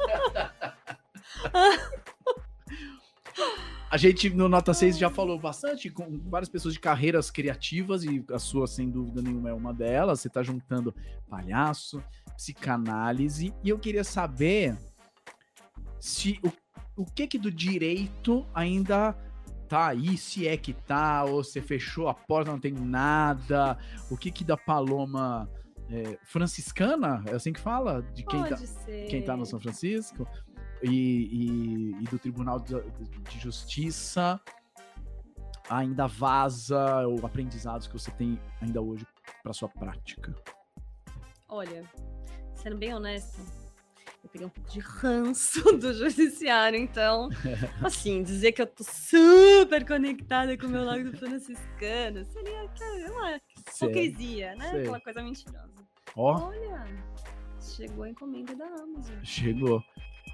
A gente no Nota 6 já falou bastante com várias pessoas de carreiras criativas e a sua, sem dúvida nenhuma, é uma delas. Você tá juntando palhaço, psicanálise. E eu queria saber se o, o que que do direito ainda tá aí, se é que tá, ou você fechou a porta, não tem nada. O que que da Paloma é, franciscana, é assim que fala? De quem tá, Pode ser. quem tá no São Francisco? E, e- e do Tribunal de, de Justiça ainda vaza ou aprendizados que você tem ainda hoje para sua prática? Olha, sendo bem honesta, eu peguei um pouco de ranço do judiciário, então, assim, dizer que eu tô super conectada com o meu lado franciscano seria uma hipocrisia, né? sei. Aquela coisa mentirosa. Ó, Olha, chegou a encomenda da Amazon. chegou.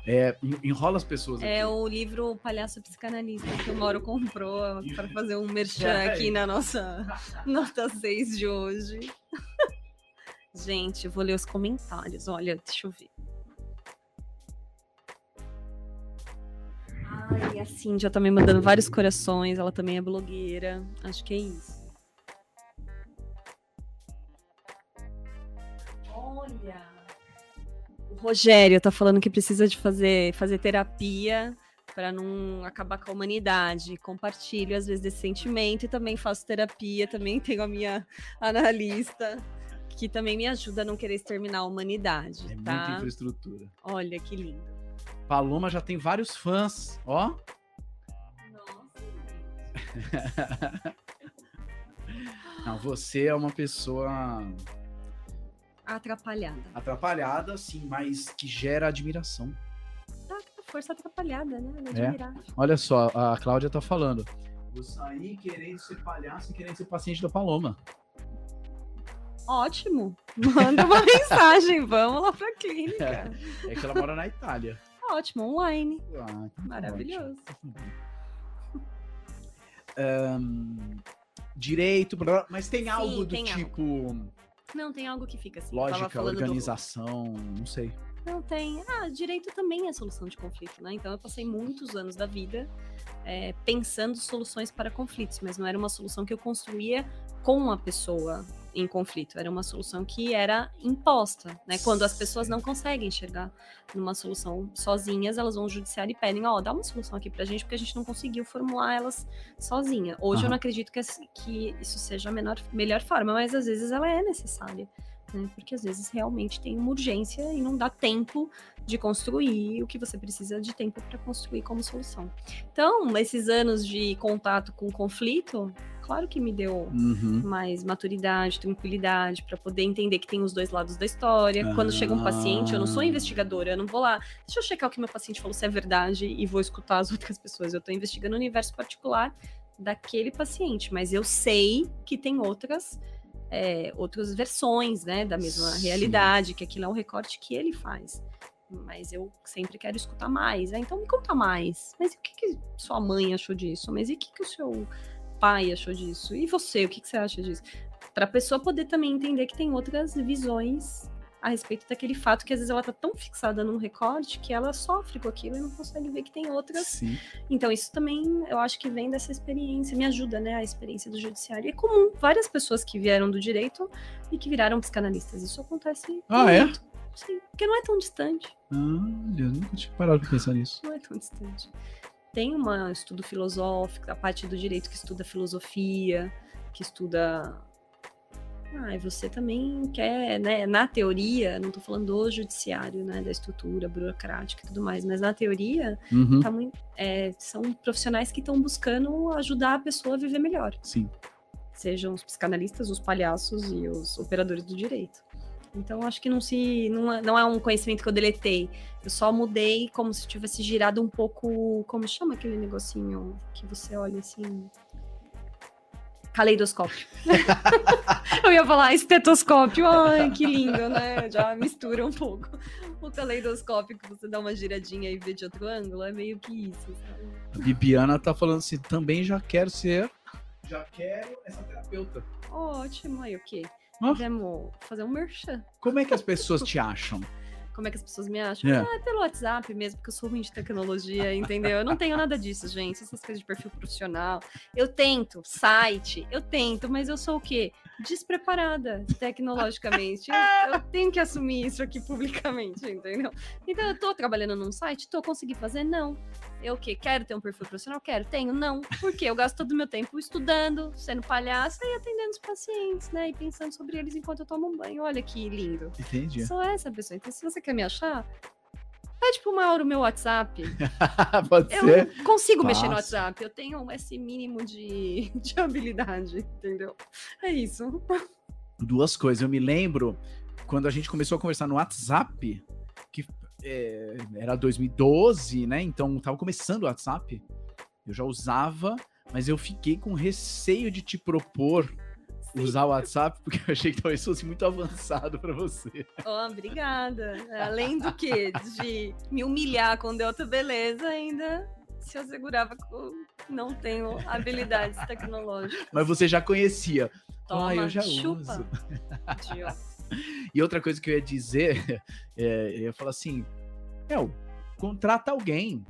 É, en- enrola as pessoas É aqui. o livro Palhaço Psicanalista que o Mauro comprou para fazer um merchan É. aqui na nossa nota 6 de hoje. Gente, vou ler os comentários. Olha, deixa eu ver. Ai, a Cindy tá me mandando vários corações. Ela também é blogueira. Acho que é isso. Rogério tá falando que precisa de fazer, fazer terapia para não acabar com a humanidade. Compartilho às vezes desse sentimento e também faço terapia. Também tenho a minha analista que também me ajuda a não querer exterminar a humanidade, É muita tá? infraestrutura. Olha que lindo. Paloma já tem vários fãs, ó. Nossa, Não, você é uma pessoa atrapalhada. atrapalhada, sim, mas que gera admiração. Tá, força atrapalhada, né? É. admirar. Olha só, a Cláudia tá falando. Vou sair querendo ser palhaço e querendo ser paciente da Paloma. Ótimo. Manda uma mensagem, vamos lá pra clínica. É que ela mora na Itália. Ótimo, online. Ah, Maravilhoso. ótimo. Ahn, direito, mas tem Sim, algo do tem tipo Não, tem algo que fica assim. lógica, falando do- organização, não sei. Não tem. Ah, direito também é solução de conflito, né? Então eu passei muitos anos da vida é, pensando soluções para conflitos, mas não era uma solução que eu construía com a pessoa em conflito. Era uma solução que era imposta, né? Quando as pessoas não conseguem chegar numa solução sozinhas, elas vão ao judiciário e pedem, ó, dá uma solução aqui pra gente, porque a gente não conseguiu formular elas sozinha. Hoje eu Aham. não acredito que, que isso seja a menor, melhor forma, mas às vezes ela é necessária né? Porque às vezes realmente tem uma urgência e não dá tempo de construir o que você precisa de tempo para construir como solução. Então, esses anos de contato com conflito, claro que me deu Uhum. mais maturidade, tranquilidade para poder entender que tem os dois lados da história. Quando chega um paciente, eu não sou Ah. investigadora, eu não vou lá, deixa eu checar o que meu paciente falou se é verdade e vou escutar as outras pessoas. Eu estou investigando o universo particular daquele paciente, mas eu sei que tem outras é, outras versões, né, da mesma Sim. realidade, que aquilo é um recorte que ele faz. Mas eu sempre quero escutar mais. Ah, então me conta mais. Mas o que, que sua mãe achou disso? Mas e o que, que o seu pai achou disso? E você, o que, que você acha disso? Para a pessoa poder também entender que tem outras visões a respeito daquele fato que às vezes ela tá tão fixada num recorte que ela sofre com aquilo e não consegue ver que tem outras Sim. então, isso também eu acho que vem dessa experiência, me ajuda, né? A experiência do judiciário. É comum várias pessoas que vieram do direito e que viraram psicanalistas. Isso acontece. Ah, é? muito. Sim, porque não é tão distante. Olha, eu nunca tinha parado pra pensar nisso. Não é tão distante. Tem um estudo filosófico, a parte do direito que estuda filosofia, que estuda. Ah, e você também quer, né? Na teoria, não tô falando do judiciário, né? Da estrutura burocrática e tudo mais, mas na teoria, Uhum. tá muito, é, são profissionais que estão buscando ajudar a pessoa a viver melhor. Sim. Sejam os psicanalistas, os palhaços e os operadores do direito. Então, acho que não se não é, não é um conhecimento que eu deletei. Eu só mudei como se tivesse girado um pouco. Como chama aquele negocinho que você olha assim? Caleidoscópio. eu ia falar estetoscópio. Ai, que lindo, né? Já mistura um pouco. O caleidoscópio que você dá uma giradinha e vê de outro ângulo é meio que isso. sabe? A Bibiana tá falando assim, também já quero ser. Já quero essa terapeuta. Ótimo, aí o quê? Ó. Podemos fazer um merchan. Como é que as pessoas te acham? como é que as pessoas me acham? É. Ah, é pelo WhatsApp mesmo, porque eu sou ruim de tecnologia, entendeu? Eu não tenho nada disso, gente. Essas coisas de perfil profissional. Eu tento, site, eu tento, mas eu sou o quê? Despreparada tecnologicamente. Eu, eu tenho que assumir isso aqui publicamente, entendeu? Então, eu tô trabalhando num site, tô conseguindo fazer? Não. Eu o quê? Quero ter um perfil profissional? Quero. Tenho? Não. Por quê? Eu gasto todo o meu tempo estudando, sendo palhaça e atendendo os pacientes, né? E pensando sobre eles enquanto eu tomo um banho. Olha que lindo. Entendi. Sou essa pessoa. Então, se você quer me achar, pede pro Mauro meu WhatsApp. Pode Eu ser. consigo mexer no. WhatsApp. Eu tenho esse mínimo de, de habilidade, entendeu? É isso. Duas coisas. Eu me lembro quando a gente começou a conversar no WhatsApp, que é, era 2012, né? Então tava começando o WhatsApp. Eu já usava, mas eu fiquei com receio de te propor usar o WhatsApp, porque eu achei que talvez fosse muito avançado para você. Ó, obrigada. Além do que, de me humilhar com Delta Beleza, ainda se assegurava que eu não tenho habilidades tecnológicas. Mas você já conhecia. Toma, ah, eu já chupa. uso. E outra coisa que eu ia dizer, é, eu ia falar assim, meu, contrata alguém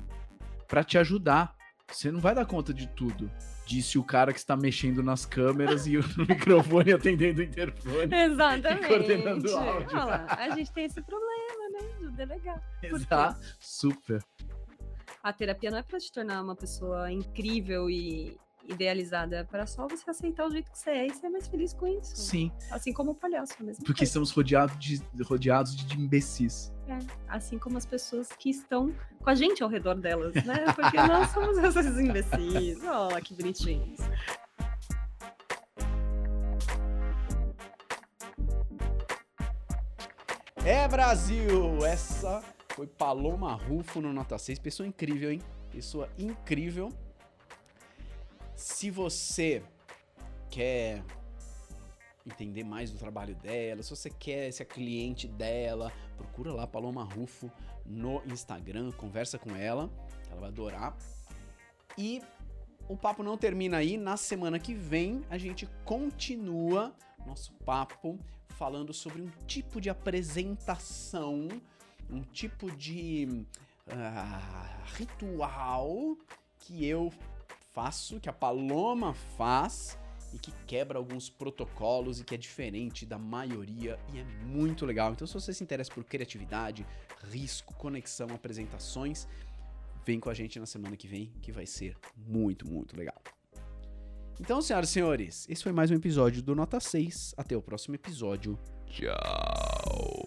para te ajudar. Você não vai dar conta de tudo. Disse o cara que está mexendo nas câmeras e o microfone atendendo o interfone. Exatamente. coordenando o áudio. Olha lá, a gente tem esse problema, né? De delegar. quê? Exato. Super. A terapia não é para te tornar uma pessoa incrível e idealizada, é para só você aceitar o jeito que você é e ser mais feliz com isso. Sim. Assim como o palhaço mesmo. Porque estamos rodeados de, rodeados de imbecis. Assim como as pessoas que estão com a gente ao redor delas, né? Porque nós somos esses imbecis. Olha lá que bonitinhos. É Brasil! Essa foi Paloma Rufo no Nota 6. Pessoa incrível, hein? Pessoa incrível. Se você quer entender mais do trabalho dela, se você quer ser cliente dela, procura lá Paloma Rufo no Instagram, conversa com ela, ela vai adorar. E o papo não termina aí, na semana que vem a gente continua nosso papo falando sobre um tipo de apresentação, um tipo de ah, ritual que eu faço, que a Paloma faz e que quebra alguns protocolos e que é diferente da maioria e é muito legal. Então, se você se interessa por criatividade, risco, conexão, apresentações, vem com a gente na semana que vem, que vai ser muito, muito legal. Então, senhoras e senhores, esse foi mais um episódio do Nota 6. Até o próximo episódio. Tchau!